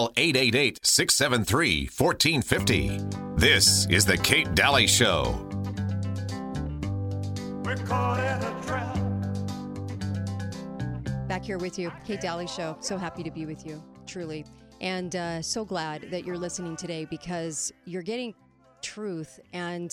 888 673 1450. This is The Kate Dalley Show. Back here with you, Kate Dalley Show. So happy to be with you, truly. And uh, so glad that you're listening today because you're getting truth. And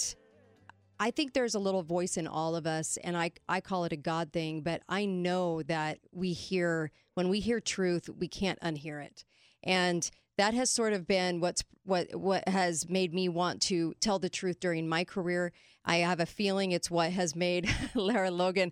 I think there's a little voice in all of us, and I, I call it a God thing, but I know that we hear, when we hear truth, we can't unhear it. And that has sort of been what's what what has made me want to tell the truth during my career. I have a feeling it's what has made Lara Logan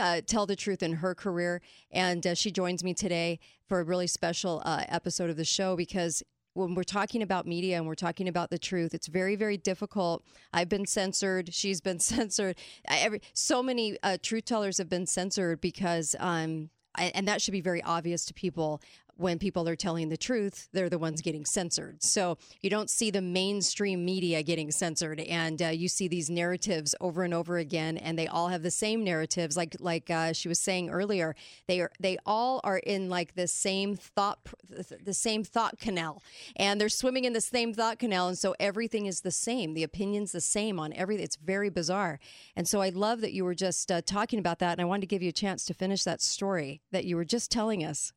uh, tell the truth in her career, and uh, she joins me today for a really special uh, episode of the show because when we're talking about media and we're talking about the truth, it's very, very difficult. I've been censored. She's been censored. Every so many uh, truth tellers have been censored because um, and that should be very obvious to people when people are telling the truth, they're the ones getting censored. So you don't see the mainstream media getting censored, and uh, you see these narratives over and over again, and they all have the same narratives. Like like uh, she was saying earlier, they are they all are in like the same thought the same thought canal, and they're swimming in the same thought canal, and so everything is the same. The opinions the same on everything. It's very bizarre, and so I love that you were just uh, talking about that, and I wanted to give you a chance to finish that story that you were just telling us.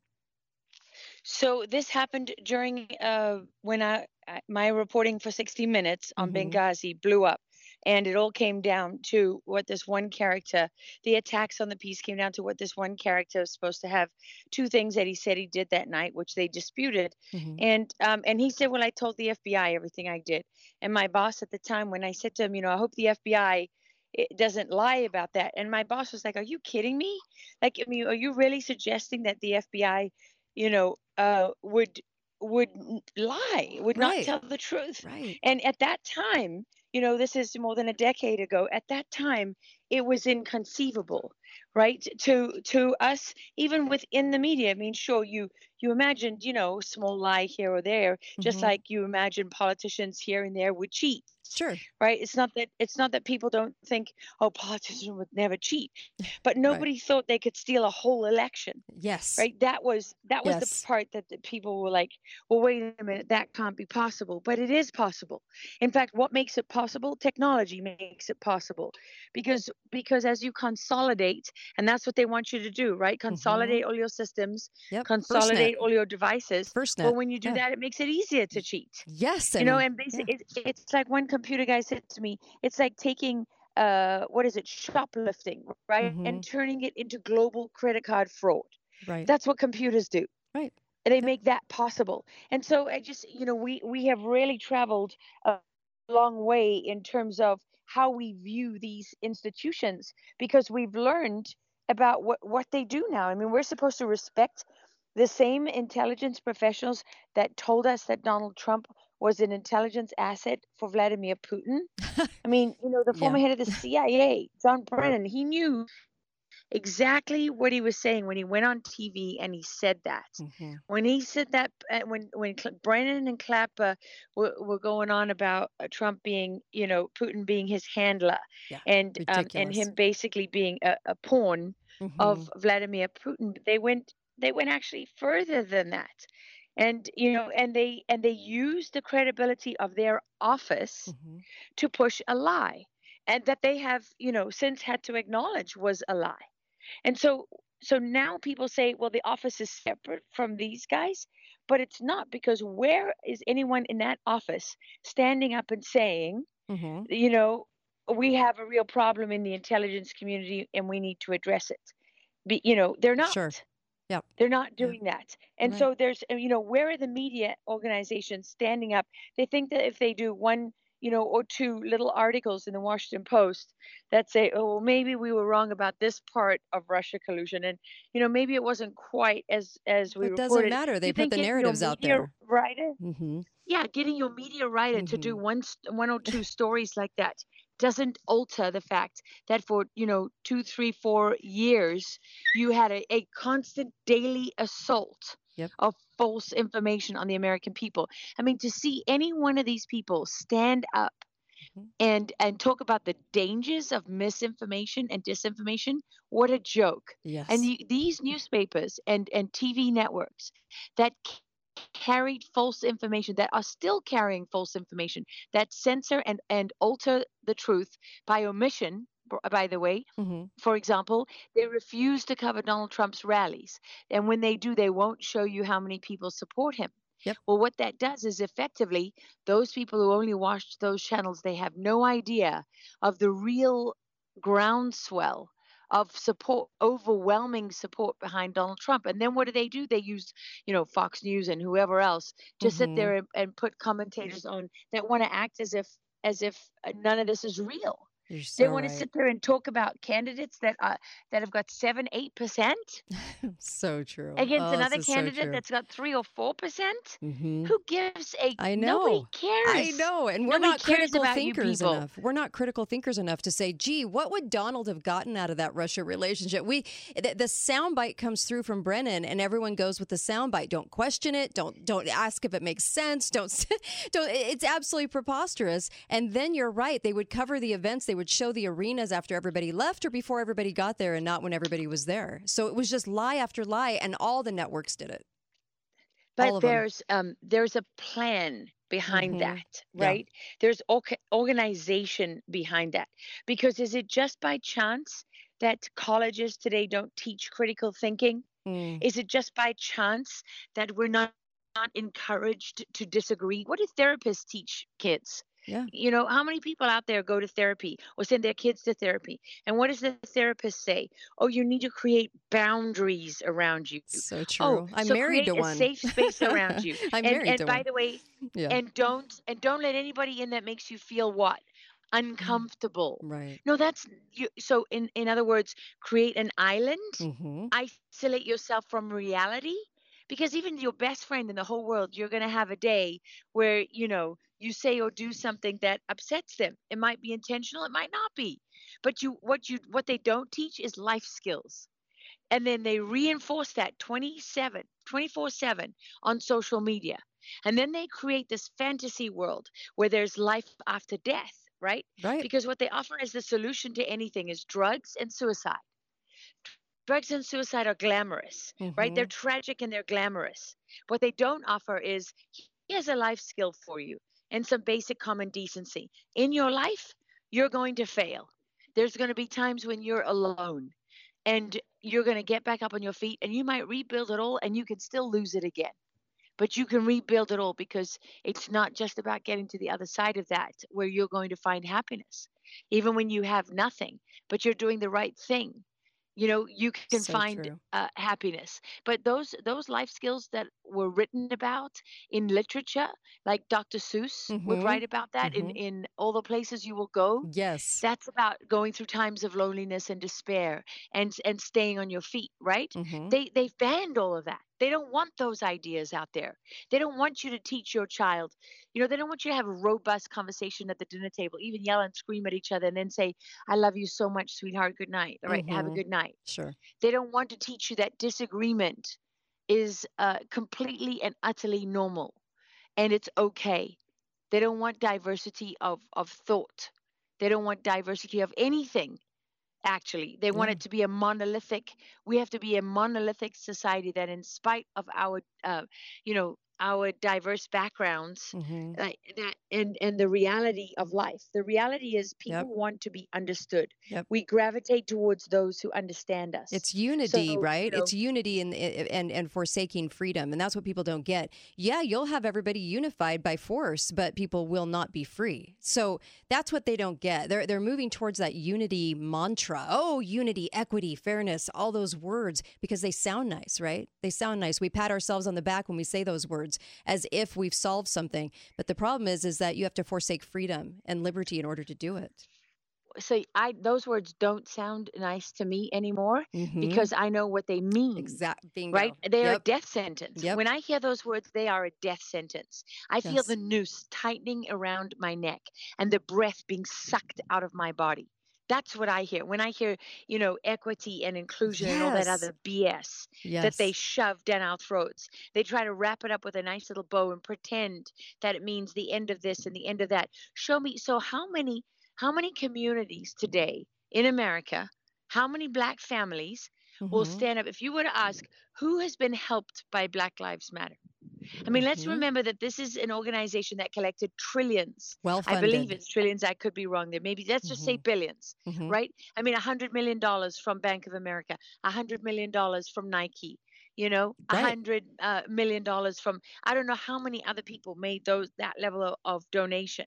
So this happened during uh, when I my reporting for 60 Minutes on mm-hmm. Benghazi blew up, and it all came down to what this one character, the attacks on the piece came down to what this one character was supposed to have two things that he said he did that night, which they disputed, mm-hmm. and um, and he said, well, I told the FBI everything I did, and my boss at the time, when I said to him, you know, I hope the FBI it doesn't lie about that. And my boss was like, "Are you kidding me? Like, I mean, are you really suggesting that the FBI you know, uh, would would lie, would right. not tell the truth. Right. And at that time, you know, this is more than a decade ago. At that time, it was inconceivable, right? To to us, even within the media. I mean, sure, you you imagined, you know, small lie here or there, just mm-hmm. like you imagine politicians here and there would cheat. Sure. Right. It's not that it's not that people don't think, oh, politicians would never cheat, but nobody right. thought they could steal a whole election. Yes. Right. That was that was yes. the part that the people were like, well, wait a minute, that can't be possible, but it is possible. In fact, what makes it possible? Technology makes it possible, because because as you consolidate, and that's what they want you to do, right? Mm-hmm. Consolidate mm-hmm. all your systems, yep. consolidate all your devices. First Well, when you do yeah. that, it makes it easier to cheat. Yes. And, you know, and basically, yeah. it, it's like one computer guy said to me, it's like taking uh, what is it, shoplifting, right, mm-hmm. and turning it into global credit card fraud. Right. That's what computers do. Right. And they make that possible. And so I just, you know, we we have really traveled a long way in terms of how we view these institutions because we've learned about what what they do now. I mean, we're supposed to respect the same intelligence professionals that told us that Donald Trump was an intelligence asset for Vladimir Putin. I mean, you know, the former yeah. head of the CIA, John Brennan, he knew exactly what he was saying when he went on TV and he said that. Mm-hmm. When he said that, uh, when when Brennan and Clapper were, were going on about uh, Trump being, you know, Putin being his handler, yeah, and um, and him basically being a, a pawn mm-hmm. of Vladimir Putin, they went they went actually further than that and you know and they and they use the credibility of their office mm-hmm. to push a lie and that they have you know since had to acknowledge was a lie and so so now people say well the office is separate from these guys but it's not because where is anyone in that office standing up and saying mm-hmm. you know we have a real problem in the intelligence community and we need to address it Be, you know they're not sure. Yeah. They're not doing yeah. that. And right. so there's, you know, where are the media organizations standing up? They think that if they do one, you know, or two little articles in the Washington Post that say, oh, well, maybe we were wrong about this part of Russia collusion, and you know, maybe it wasn't quite as as we. It doesn't matter. They put the narratives out there. Writer, mm-hmm. yeah, getting your media writer mm-hmm. to do mm-hmm. one one or two stories like that doesn't alter the fact that for you know two three four years you had a, a constant daily assault yep. of false information on the american people i mean to see any one of these people stand up mm-hmm. and and talk about the dangers of misinformation and disinformation what a joke yes. and the, these newspapers and and tv networks that carried false information that are still carrying false information that censor and and alter the truth by omission by the way. Mm-hmm. For example, they refuse to cover Donald Trump's rallies. And when they do, they won't show you how many people support him. Yep. Well, what that does is effectively those people who only watch those channels, they have no idea of the real groundswell of support, overwhelming support behind Donald Trump. And then what do they do? They use, you know, Fox News and whoever else to mm-hmm. sit there and, and put commentators on that want to act as if as if uh, none of this is real. So they want right. to sit there and talk about candidates that uh, that have got seven, eight percent. so true. Against oh, another candidate so that's got three or four percent. Mm-hmm. Who gives a? I know. Nobody cares. I know, and we're Nobody not critical thinkers enough. We're not critical thinkers enough to say, "Gee, what would Donald have gotten out of that Russia relationship?" We the, the soundbite comes through from Brennan, and everyone goes with the soundbite. Don't question it. Don't don't ask if it makes sense. Don't don't. It's absolutely preposterous. And then you're right. They would cover the events. They would show the arenas after everybody left or before everybody got there and not when everybody was there. So it was just lie after lie, and all the networks did it. But there's um, there's a plan behind mm-hmm. that, right? Yeah. There's organization behind that. Because is it just by chance that colleges today don't teach critical thinking? Mm. Is it just by chance that we're not, not encouraged to disagree? What do therapists teach kids? Yeah. You know, how many people out there go to therapy or send their kids to therapy? And what does the therapist say? Oh, you need to create boundaries around you. So oh, true. Oh, I'm so married to one. safe space around you. I'm and, married and to by one. the way, yeah. and don't and don't let anybody in that makes you feel what? Mm. uncomfortable right no that's you so in in other words create an island mm-hmm. isolate yourself from reality because even your best friend in the whole world you're going to have a day where you know you say or do something that upsets them. It might be intentional it might not be. But you what you what they don't teach is life skills. And then they reinforce that 27 24 7 on social media. And then they create this fantasy world where there's life after death right? Right. Because what they offer as the solution to anything is drugs and suicide drugs and suicide are glamorous, mm-hmm. right? They're mm-hmm. tragic and they're glamorous. What they don't offer is here's a life skill for you and some basic common decency. In your life, you're going to fail. There's going to be times when you're alone and you're going to get back up on your feet and you might rebuild it all and you can still lose it again. But you can rebuild it all because it's not just about getting to the other side of that where you're going to find happiness, even when you have nothing, but you're doing the right thing you know you can so find uh, happiness but those those life skills that were written about in literature like dr seuss mm-hmm. would write about that mm-hmm. in in all the places you will go yes that's about going through times of loneliness and despair and and staying on your feet right mm-hmm. they they've banned all of that they don't want those ideas out there. They don't want you to teach your child. You know, they don't want you to have a robust conversation at the dinner table, even yell and scream at each other and then say, I love you so much, sweetheart. Good night. All right, mm-hmm. have a mm-hmm. good night. Sure. They don't want to teach you that disagreement is uh, completely and utterly normal and it's okay. They don't want diversity of, of thought. They don't want diversity of anything actually they want it to be a monolithic we have to be a monolithic society that in spite of our uh, you know our diverse backgrounds mm-hmm. uh, that and and the reality of life. The reality is people yep. want to be understood. Yep. we gravitate towards those who understand us. It's unity so, right? you know, it's unity and and and forsaking freedom and that's what people don't get. Yeah you'll have everybody unified by force but people will not be free. So that's what they don't get. They're they're moving towards that unity mantra. Oh unity equity fairness all those words because they sound nice right? They sound nice. We pat ourselves on the back when we say those words words as if we've solved something. But the problem is, is that you have to forsake freedom and liberty in order to do it. So I those words don't sound nice to me anymore mm-hmm. because I know what they mean. Exactly. Right? They yep. are a death sentence. Yep. When I hear those words, they are a death sentence. I yes. feel the noose tightening around my neck and the breath being sucked out of my body. That's what I hear. When I hear, you know, equity and inclusion yes. and all that other BS yes. that they shove down our throats, they try to wrap it up with a nice little bow and pretend that it means the end of this and the end of that. Show me. So how many how many communities today in America, how many black families mm-hmm. will stand up if you were to ask who has been helped by Black Lives Matter? I mean, let's Mhm. remember that this is an organization that collected trillions. Well funded. I believe it's trillions. I could be wrong there. Maybe let's just say billions, Mhm. right? I mean, a hundred million dollars from Bank of America, a hundred million dollars from Nike. You know, a Right. hundred uh, million dollars from I don't know how many other people made those that level of, of donation.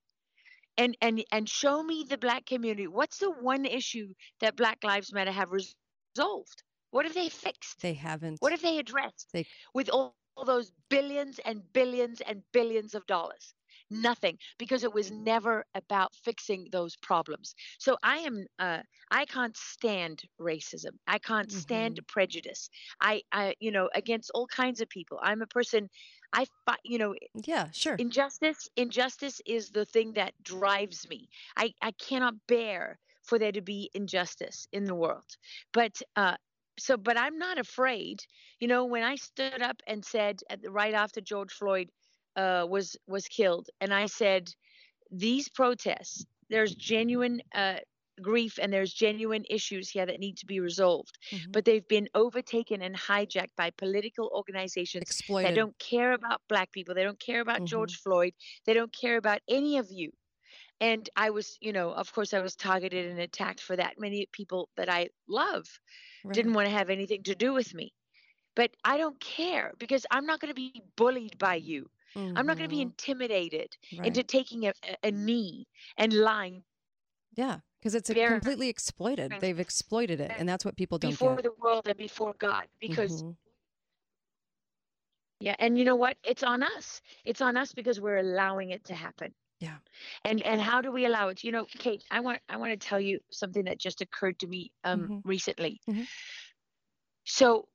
And and and show me the black community. What's the one issue that Black Lives Matter have res- resolved? What have they fixed? They haven't. What have they addressed They- with all those billions and billions and billions of dollars? Nothing, because it was never about fixing those problems. So I am, uh, I can't stand racism. I can't stand prejudice. I, I, you know, against all kinds of people. I'm a person. I, you know, yeah, sure. injustice injustice is the thing that drives me i i cannot bear for there to be injustice in the world but uh so but i'm not afraid you know when i stood up and said at the, right after george floyd uh was was killed and i said these protests there's genuine uh grief and there's genuine issues here that need to be resolved Mhm. but they've been overtaken and hijacked by political organizations that don't care about black people they don't care about Mhm. george floyd they don't care about any of you and i was you know of course i was targeted and attacked for that many people that i love Right. didn't want to have anything to do with me but i don't care because i'm not going to be bullied by you i'm not going to be Mhm. intimidated Right. into taking a, a- knee and lying Yeah, because it's a completely exploited. They've exploited it, and that's what people don't before get. the world and before god because Mhm. Yeah, and you know what? It's on us. It's on us because we're allowing it to happen. Yeah. And and how do we allow it? You know, Kate, I want I want to tell you something that just occurred to me um Mhm. recently. Mhm. So,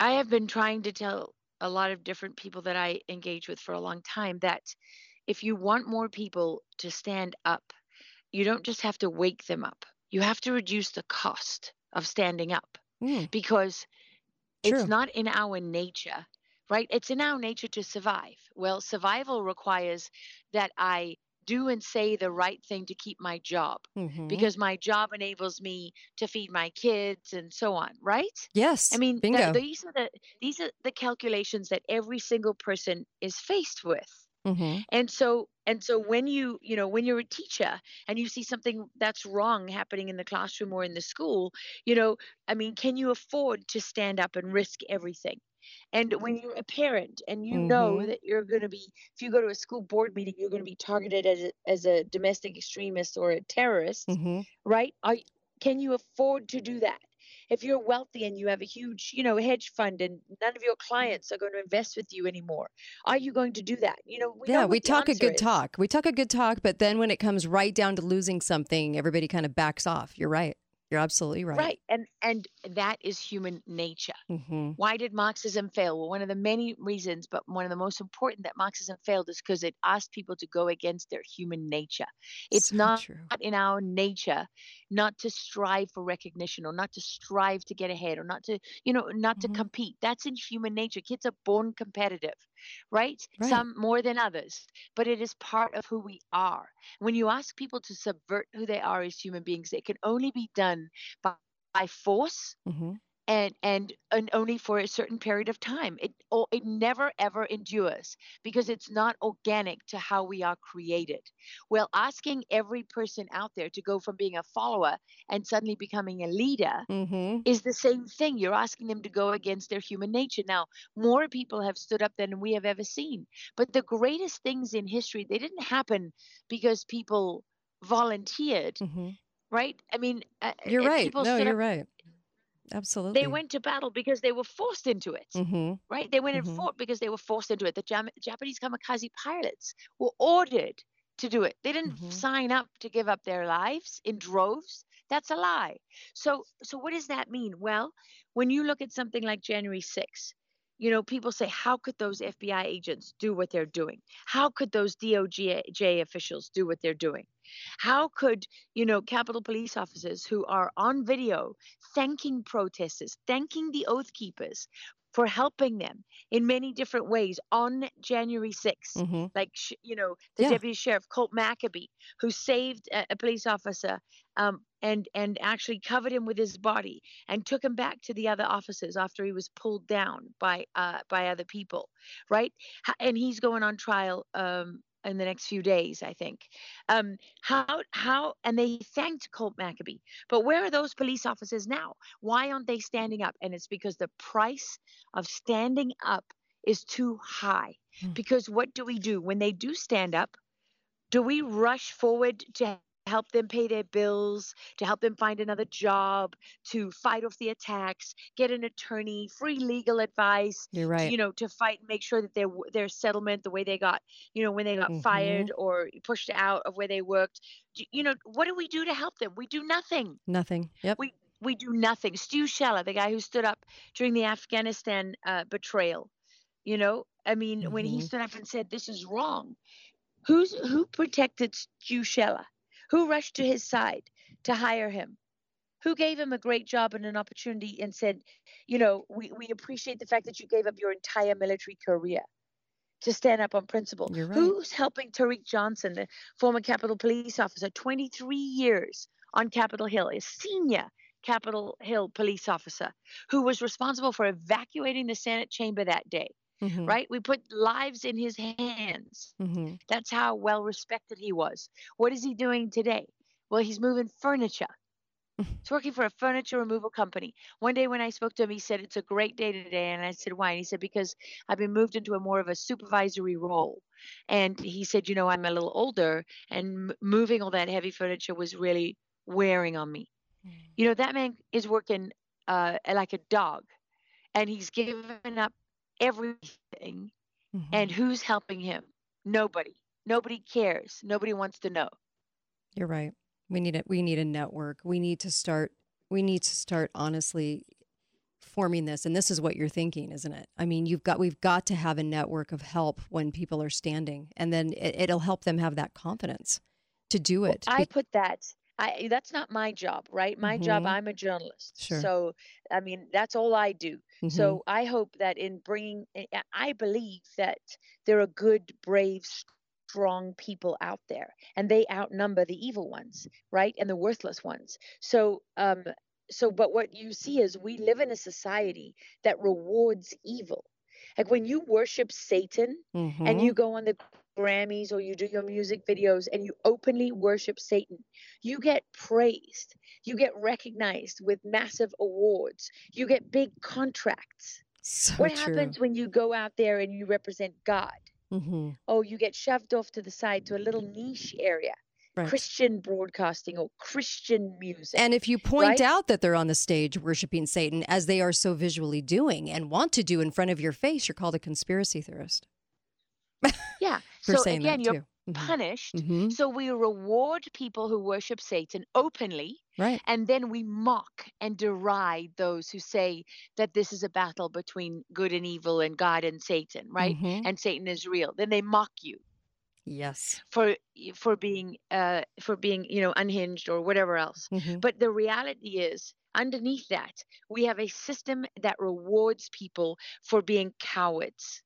I have been trying to tell a lot of different people that I engage with for a long time that if you want more people to stand up, you don't just have to wake them up. You have to reduce the cost of standing up Mm, because True. it's not in our nature, right? It's in our nature to survive. Well, survival requires that I do and say the right thing to keep my job mhm. because my job enables me to feed my kids and so on, right? yes, I mean, th- these are the these are the calculations that every single person is faced with. Mhm. And so and so when you, you know, when you're a teacher and you see something that's wrong happening in the classroom or in the school, you know, I mean, can you afford to stand up and risk everything? And when you're a parent and you know Mhm. that you're going to be if you go to a school board meeting, you're going to be targeted as a, as a domestic extremist or a terrorist, Mhm. right? Are, can you afford to do that? If you're wealthy and you have a huge, you know, hedge fund and none of your clients are going to invest with you anymore, are you going to do that? You know, we yeah, what we talk a good is. talk. We talk a good talk, but then when it comes right down to losing something, everybody kind of backs off. You're right. You're absolutely right. Right. And and that is human nature. hmm Why did Marxism fail? Well, one of the many reasons, but one of the most important that Marxism failed is because it asked people to go against their human nature. It's So not true. in our nature not to strive for recognition or not to strive to get ahead or not to, you know, not Mhm. to compete. That's in human nature. Kids are born competitive, right? Right. Some more than others, but it is part of who we are. When you ask people to subvert who they are as human beings, it can only be done by, by force hmm and and and only for a certain period of time. It it never ever endures because it's not organic to how we are created. Well asking every person out there to go from being a follower and suddenly becoming a leader hmm is the same thing. You're asking them to go against their human nature. Now more people have stood up than we have ever seen but the greatest things in history they didn't happen because people volunteered hmm right? I mean uh, You're right. people No, you're up right. Absolutely. they went to battle because they were forced into it hmm right? They went Mhm. and fought because they were forced into it. The Jam- Japanese kamikaze pilots were ordered to do it. They didn't Mhm. sign up to give up their lives in droves. That's a lie. So, so what does that mean? Well, when you look at something like January 6th, you know, people say, how could those FBI agents do what they're doing? How could those DOJ officials do what they're doing? How could, you know, Capitol police officers who are on video thanking protesters, thanking the Oath Keepers for helping them in many different ways on January 6th. Mm-hmm. Like, sh- you know, the Yeah. deputy sheriff, Colt McAbee, who saved a, a police officer um, and, and actually covered him with his body and took him back to the other officers after he was pulled down by, uh, by other people, right? And he's going on trial um, in the next few days, I think. Um, how, how, and they thanked Colt McAbee. But where are those police officers now? Why aren't they standing up? And it's because the price of standing up is too high. Hmm. Because what do we do when they do stand up? Do we rush forward to help them pay their bills, to help them find another job, to fight off the attacks, get an attorney, free legal advice, You're right. you know, to fight and make sure that their their settlement, the way they got, you know, when they got Mhm. fired or pushed out of where they worked, you know, what do we do to help them? We do nothing Nothing. Yep. we we do nothing. Stu Scheller, the guy who stood up during the Afghanistan uh, betrayal, you know, I mean, when he Mhm. stood up and said this is wrong, who's who protected Stu Scheller? Who rushed to his side to hire him? Who gave him a great job and an opportunity and said, you know, we, we appreciate the fact that you gave up your entire military career to stand up on principle. Right. Who's helping Tariq Johnson, the former Capitol police officer, 23 years on Capitol Hill, a senior Capitol Hill police officer who was responsible for evacuating the Senate chamber that day, Mhm. right? We put lives in his hands. Mhm. That's how well respected he was. What is he doing today? Well, he's moving furniture. He's working for a furniture removal company. One day when I spoke to him, he said, It's a great day today. And I said, Why? And he said, Because I've been moved into a more of a supervisory role. And he said, You know, I'm a little older, and m- moving all that heavy furniture was really wearing on me. You know, that man is working uh, like a dog, and he's given up everything. Mhm. And who's helping him? Nobody. Nobody cares. Nobody wants to know. You're right. We need it. We need a network. We need to start. We need to start honestly forming this. And this is what you're thinking, isn't it? I mean, you've got. We've got to have a network of help when people are standing, and then it, it'll help them have that confidence to do it. I put that. I that's not my job, right? My job. Mhm. I'm a journalist, Sure. so I mean that's all I do. Mhm. So I hope that in bringing, I- I believe that there are good, brave, strong people out there, and they outnumber the evil ones, right, and the worthless ones. So, um, so but what you see is we live in a society that rewards evil. Like when you worship Satan, and Mhm. you go on the Grammys or you do your music videos and you openly worship Satan, you get praised. You get recognized with massive awards. You get big contracts. so what true. happens when you go out there and you represent God? hmm Oh, you get shoved off to the side to a little niche area. Right. Christian broadcasting or Christian music. And if you point right? out that they're on the stage worshiping Satan, as they are so visually doing and want to do in front of your face, you're called a conspiracy theorist yeah. so again, you're. Mhm. punished. Mhm. So we reward people who worship Satan openly Right. and then we mock and deride those who say that this is a battle between good and evil and God and Satan, right? Mhm. And Satan is real. Then they mock you Yes. for for being uh for being, you know, unhinged or whatever else. Mhm. But the reality is underneath that, we have a system that rewards people for being cowards.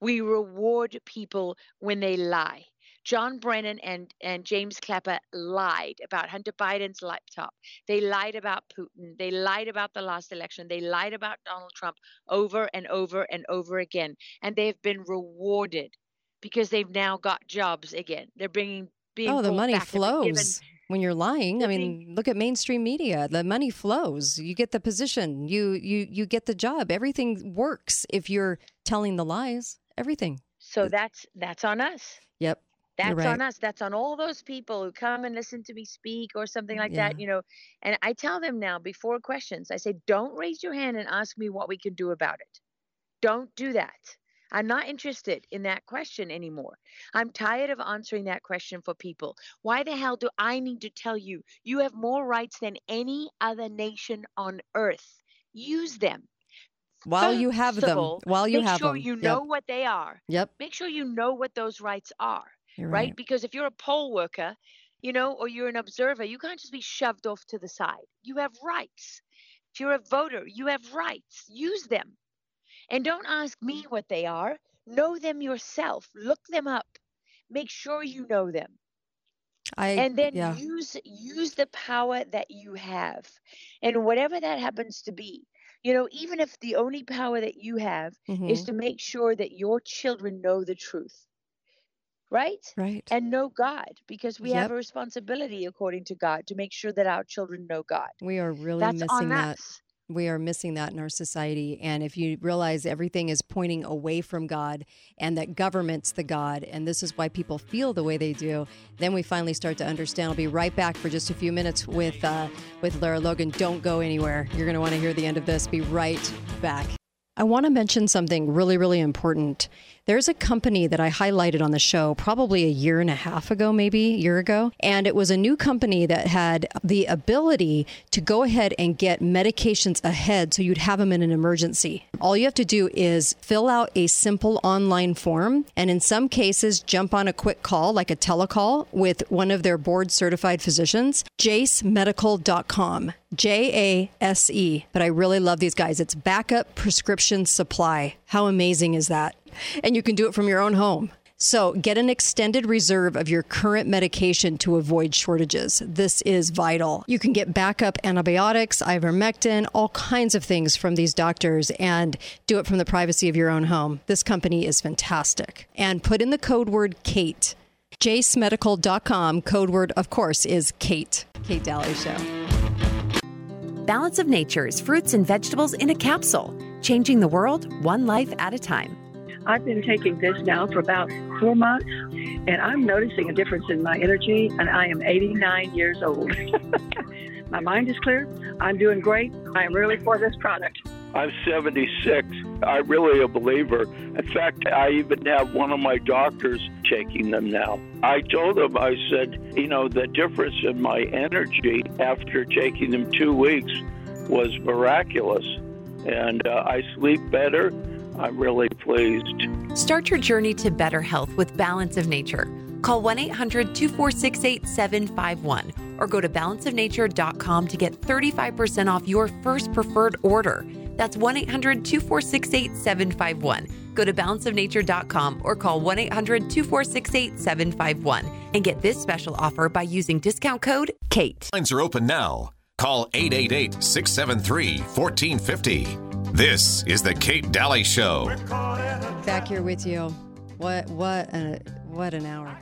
We reward people when they lie. John Brennan and, and James Clapper lied about Hunter Biden's laptop. They lied about Putin. They lied about the last election. They lied about Donald Trump over and over and over again. And they have been rewarded because they've now got jobs again. They're bringing Oh, the money back. They've given- flows when you're lying. I mean, look at mainstream media. The money flows. You get the position. You you you get the job. Everything works if you're telling the lies. Everything. so that's that's on us. Yep. That's right. on us. That's on all those people who come and listen to me speak or something like that, you know. And I tell them now before questions, I say, don't raise your hand and ask me what we can do about it. Don't do that. I'm not interested in that question anymore. I'm tired of answering that question for people. Why the hell do I need to tell you you have more rights than any other nation on earth? Use them. While you have them. all, While you Make have sure them. you Yep. know what they are. Yep. Make sure you know what those rights are right? right. Because if you're a poll worker, you know, or you're an observer, you can't just be shoved off to the side. You have rights. If you're a voter, you have rights. Use them. And don't ask me what they are. Know them yourself. Look them up. Make sure you know them. I and then yeah. use use the power that you have. And whatever that happens to be. You know, even if the only power that you have Mhm. is to make sure that your children know the truth. Right? right. And know God because we have a responsibility according to God to make sure that our children know God. we are really That's missing that. us. We are missing that in our society. And if you realize everything is pointing away from God and that government's the God, and this is why people feel the way they do, then we finally start to understand. I'll be right back for just a few minutes with uh, with Lara Logan. Don't go anywhere. You're going to want to hear the end of this. Be right back. I want to mention something really, really important. There's a company that I highlighted on the show probably a year and a half ago, maybe a year ago. And it was a new company that had the ability to go ahead and get medications ahead so you'd have them in an emergency. All you have to do is fill out a simple online form and in some cases jump on a quick call, like a telecall, with one of their board certified physicians, jasemedical.com. J A S E. But I really love these guys. It's backup prescription supply. How amazing is that? And you can do it from your own home. So get an extended reserve of your current medication to avoid shortages. This is vital. You can get backup antibiotics, ivermectin, all kinds of things from these doctors and do it from the privacy of your own home. This company is fantastic. And put in the code word Kate. JaseMedical.com. Code word, of course, is Kate. Kate Dalley Show. Balance of Nature's fruits and vegetables in a capsule, changing the world one life at a time. I've been taking this now for about four months, and I'm noticing a difference in my energy, and I am 89 years old. my mind is clear. I'm doing great. I am really for this product. I'm 76. I'm really a believer. In fact, I even have one of my doctors taking them now. I told him, I said, you know, the difference in my energy after taking them two weeks was miraculous. And uh, I sleep better. I'm really pleased. Start your journey to better health with Balance of Nature. Call 1 800 246 8751 or go to balanceofnature.com to get 35% off your first preferred order. That's 1 800 246 8751. Go to balanceofnature.com or call 1 800 246 8751 and get this special offer by using discount code KATE. Lines are open now. Call 888 673 1450. This is The Kate Dalley Show. back here with you. What what a, what an hour.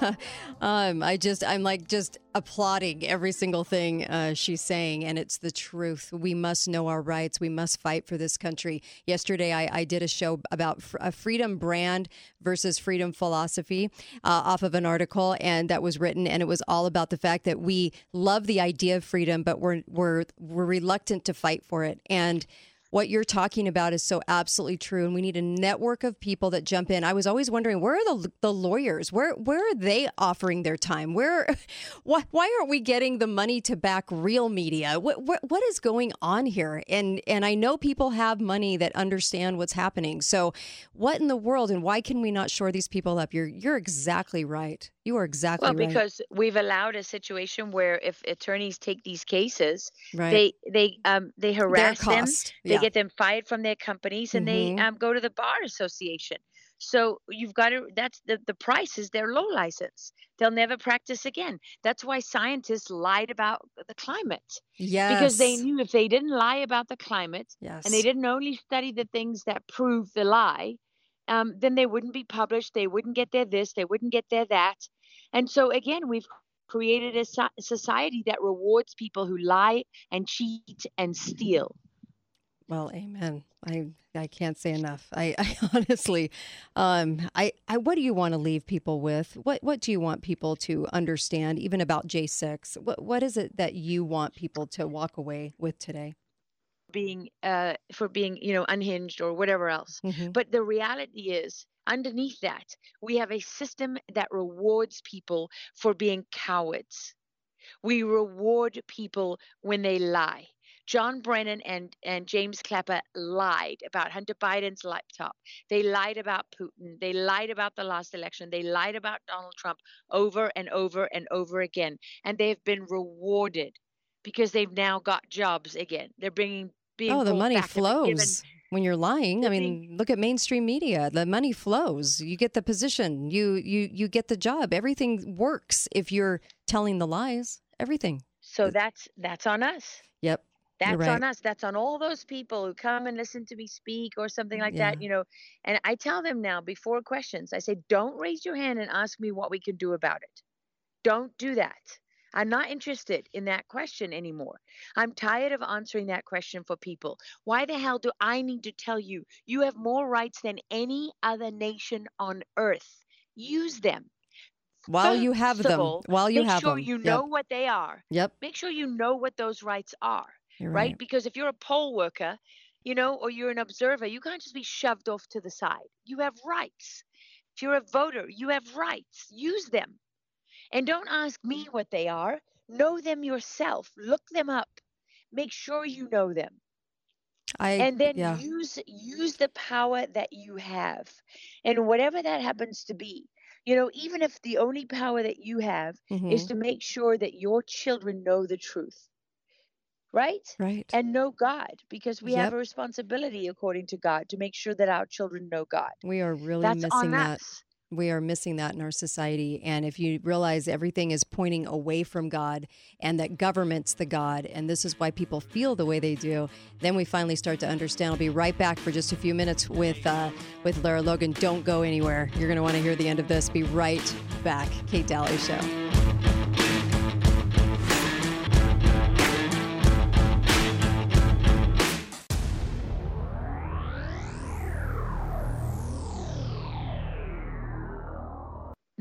um, I just I'm like just applauding every single thing uh, she's saying, and it's the truth. We must know our rights. We must fight for this country. Yesterday, I, I did a show about fr- a freedom brand versus freedom philosophy uh, off of an article, and that was written, and it was all about the fact that we love the idea of freedom, but we're we're we're reluctant to fight for it, and what you're talking about is so absolutely true and we need a network of people that jump in. I was always wondering where are the, the lawyers? Where where are they offering their time? Where why, why aren't we getting the money to back real media? What, what what is going on here? And and i know people have money that understand what's happening. So what in the world and why can we not shore these people up? You're you're exactly right you are exactly Well, right because we've allowed a situation where if attorneys take these cases, right they they um they harass them, cost they get them fired from their companies, and Mhm. they um go to the bar association. So you've got to. That's the the price is their low license. They'll never practice again. That's why scientists lied about the climate yes because they knew if they didn't lie about the climate yes and they didn't only study the things that prove the lie, um, then they wouldn't be published. They wouldn't get their this. They wouldn't get their that. And so again, we've created a so- society that rewards people who lie and cheat and steal. Well, amen. I I can't say enough. I, I honestly, um, I, I what do you want to leave people with? What what do you want people to understand, even about J six? What what is it that you want people to walk away with today? Being uh, for being you know unhinged or whatever else. Mhm. but the reality is underneath that we have a system that rewards people for being cowards. We reward people when they lie. John brennan and, and james clapper lied about hunter biden's laptop. They lied about putin. They lied about the last election. They lied about donald trump over and over and over again. And they've been rewarded because they've now got jobs again. They're bringing being Oh, the money back and given flows. when you're lying. I mm-hmm. mean, look at mainstream media. The money flows. You get the position. You you you get the job. Everything works if you're telling the lies. Everything. So that's that's on us. Yep. That's right. on us. That's on all those people who come and listen to me speak or something like that, you know. And I tell them now before questions, I say, don't raise your hand and ask me what we can do about it. Don't do that. I'm not interested in that question anymore. I'm tired of answering that question for people. Why the hell do I need to tell you you have more rights than any other nation on earth? Use them. While you have them, all, while you make have sure them. you Yep. know what they are. Yep. Make sure you know what those rights are You're right? Because if you're a poll worker, you know, or you're an observer, you can't just be shoved off to the side. You have rights. If you're a voter, you have rights. Use them. And don't ask me what they are. Know them yourself. Look them up. Make sure you know them. I And then yeah. use use the power that you have. And whatever that happens to be. You know, even if the only power that you have Mhm. is to make sure that your children know the truth. Right? right. and know God because we have a responsibility according to God to make sure that our children know God. we are really That's missing on that. us. We are missing that in our society. And if you realize everything is pointing away from God and that government's the God, and this is why people feel the way they do, then we finally start to understand. I'll be right back for just a few minutes with uh, with Lara Logan. Don't go anywhere. You're going to want to hear the end of this. Be right back. Kate Dalley Show.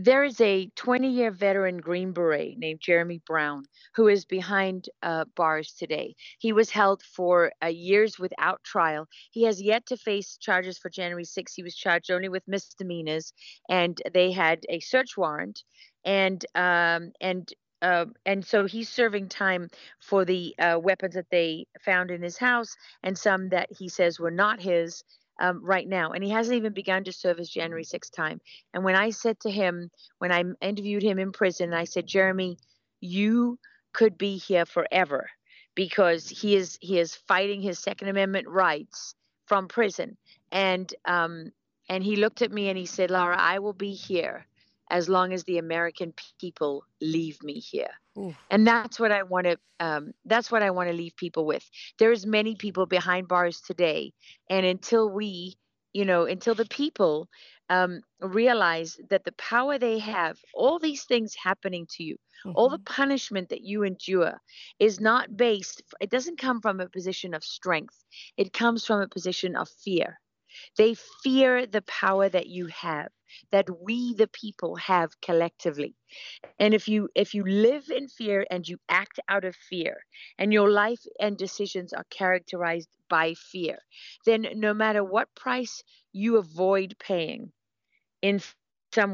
There is a 20 year veteran Green Beret named Jeremy Brown who is behind uh, bars today. He was held for uh, years without trial. He has yet to face charges for January 6. He was charged only with misdemeanors, and they had a search warrant. And um, and uh, and so he's serving time for the uh, weapons that they found in his house and some that he says were not his um, right now. And he hasn't even begun to serve his January 6th time. And when I said to him, when I interviewed him in prison, I said, Jeremy, you could be here forever because he is he is fighting his Second Amendment rights from prison. And um, and he looked at me and he said, Laura, I will be here as long as the American people leave me here. Ooh. And that's what I want to um, that's what I want to leave people with. There's many people behind bars today, and until we, you know, until the people um, realize that the power they have, all these things happening to you, all the punishment that you endure is not based it doesn't come from a position of strength it comes from a position of fear they fear the power that you have that we the people have collectively and if you if you live in fear and you act out of fear and your life and decisions are characterized by fear then no matter what price you avoid paying in some ways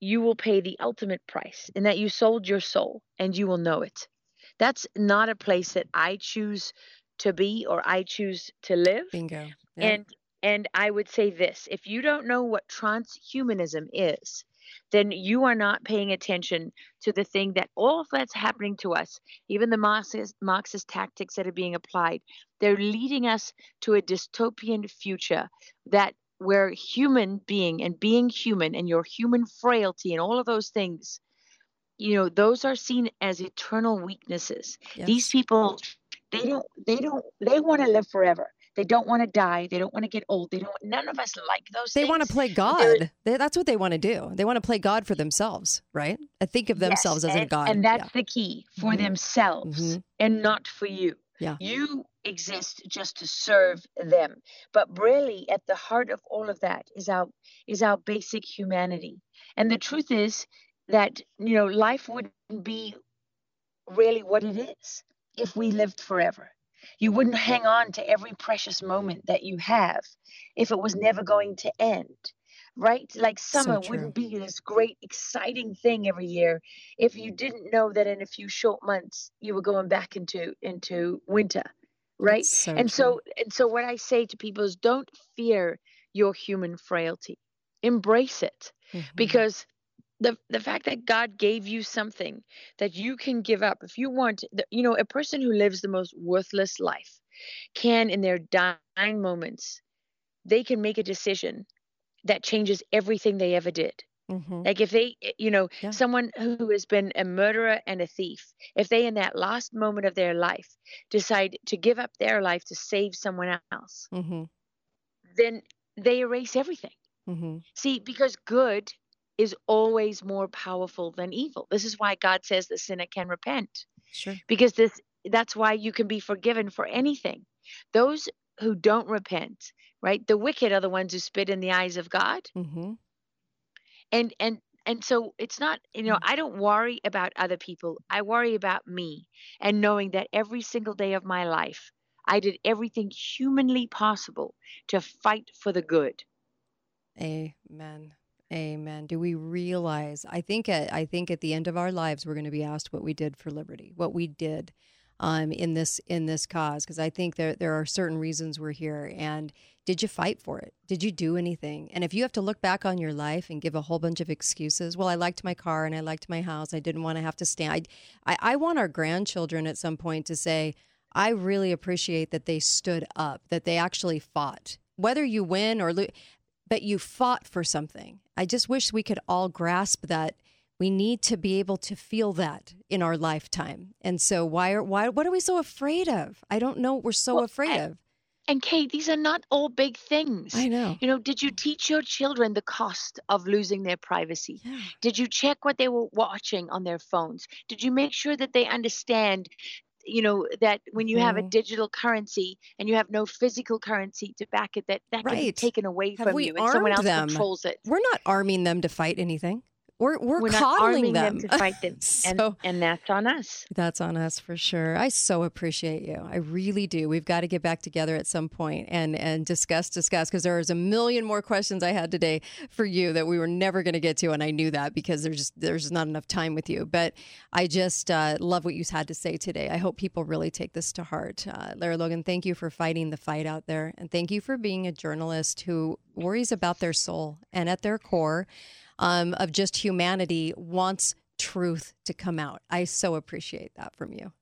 you will pay the ultimate price in that you sold your soul and you will know it. That's not a place that I choose to be or I choose to live. Bingo. Yeah. And and I would say this, if you don't know what transhumanism is, then you are not paying attention to the thing that all of that's happening to us, even the Marxist, Marxist tactics that are being applied, they're leading us to a dystopian future that where human being and being human and your human frailty and all of those things you know those are seen as eternal weaknesses. These people they don't they don't they want to live forever they don't want to die they don't want to get old they don't none of us like those They things want to play God. They, that's what they want to do. They want to play God for themselves, right? I think of Yes, themselves as a God. and that's yeah. the key for Mhm. themselves Mhm. and not for you Yeah. you exist just to serve them but really at the heart of all of that is our is our basic humanity and the truth is that you know life wouldn't be really what it is if we lived forever you wouldn't hang on to every precious moment that you have if it was never going to end right like summer true. wouldn't be this great exciting thing every year if you didn't know that in a few short months you were going back into into winter right so and true. so and so what i say to people is don't fear your human frailty embrace it Mhm. because the the fact that God gave you something that you can give up if you want the- you know a person who lives the most worthless life can, in their dying moments, they can make a decision that changes everything they ever did. Mm-hmm. Like if they, eh, you know, Yeah. someone who has been a murderer and a thief, if they in that last moment of their life decide to give up their life to save someone else, Mm-hmm. then they erase everything. Mm-hmm. See, because good is always more powerful than evil. This is why God says the sinner can repent. Sure. Because this that's why you can be forgiven for anything. Those who don't repent, right? The wicked are the ones who spit in the eyes of God. Mm-hmm. And and and so it's not, you know, I don't worry about other people. I worry about me and knowing that every single day of my life I did everything humanly possible to fight for the good. Amen. Amen. Do we realize? I think at I think at the end of our lives, we're going to be asked what we did for liberty, what we did um, in this in this cause, because I think there there are certain reasons we're here. And did you fight for it? Did you do anything? And if you have to look back on your life and give a whole bunch of excuses, well, I liked my car and I liked my house. I didn't want to have to stand. I I, I want our grandchildren at some point to say, I really appreciate that they stood up, that they actually fought. Whether you win or lose, but you fought for something. I just wish we could all grasp that we need to be able to feel that in our lifetime. And so why are why what are we so afraid of? I don't know what we're so Well, afraid I- of. And Kate, these are not all big things. I know. You know, did you teach your children the cost of losing their privacy? Yeah. Did you check what they were watching on their phones? Did you make sure that they understand, you know, that when you have a Mhm. digital currency and you have no physical currency to back it, that that can be taken away Have from you and someone else them? controls it. We're not arming them to fight anything. We're we're, We're coddling arming them. to fight them, and So- and that's on us. That's on us for sure. I so appreciate you. I really do. We've got to get back together at some point and and discuss discuss because there is a million more questions I had today for you that we were never going to get to, and I knew that because there's just there's not enough time with you. But I just uh, love what you had to say today. I hope people really take this to heart. Uh, Lara Logan, thank you for fighting the fight out there, and thank you for being a journalist who worries about their soul and at their core um, of just humanity wants truth to come out. I so appreciate that from you.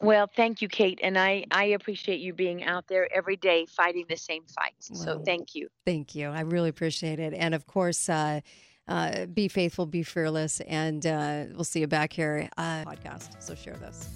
Well, thank you, Kate, and I I appreciate you being out there every day fighting the same fights. So thank you. Thank you. I really appreciate it. And of course, uh, uh, be faithful, be fearless, and uh, we'll see you back here uh, podcast. So share this.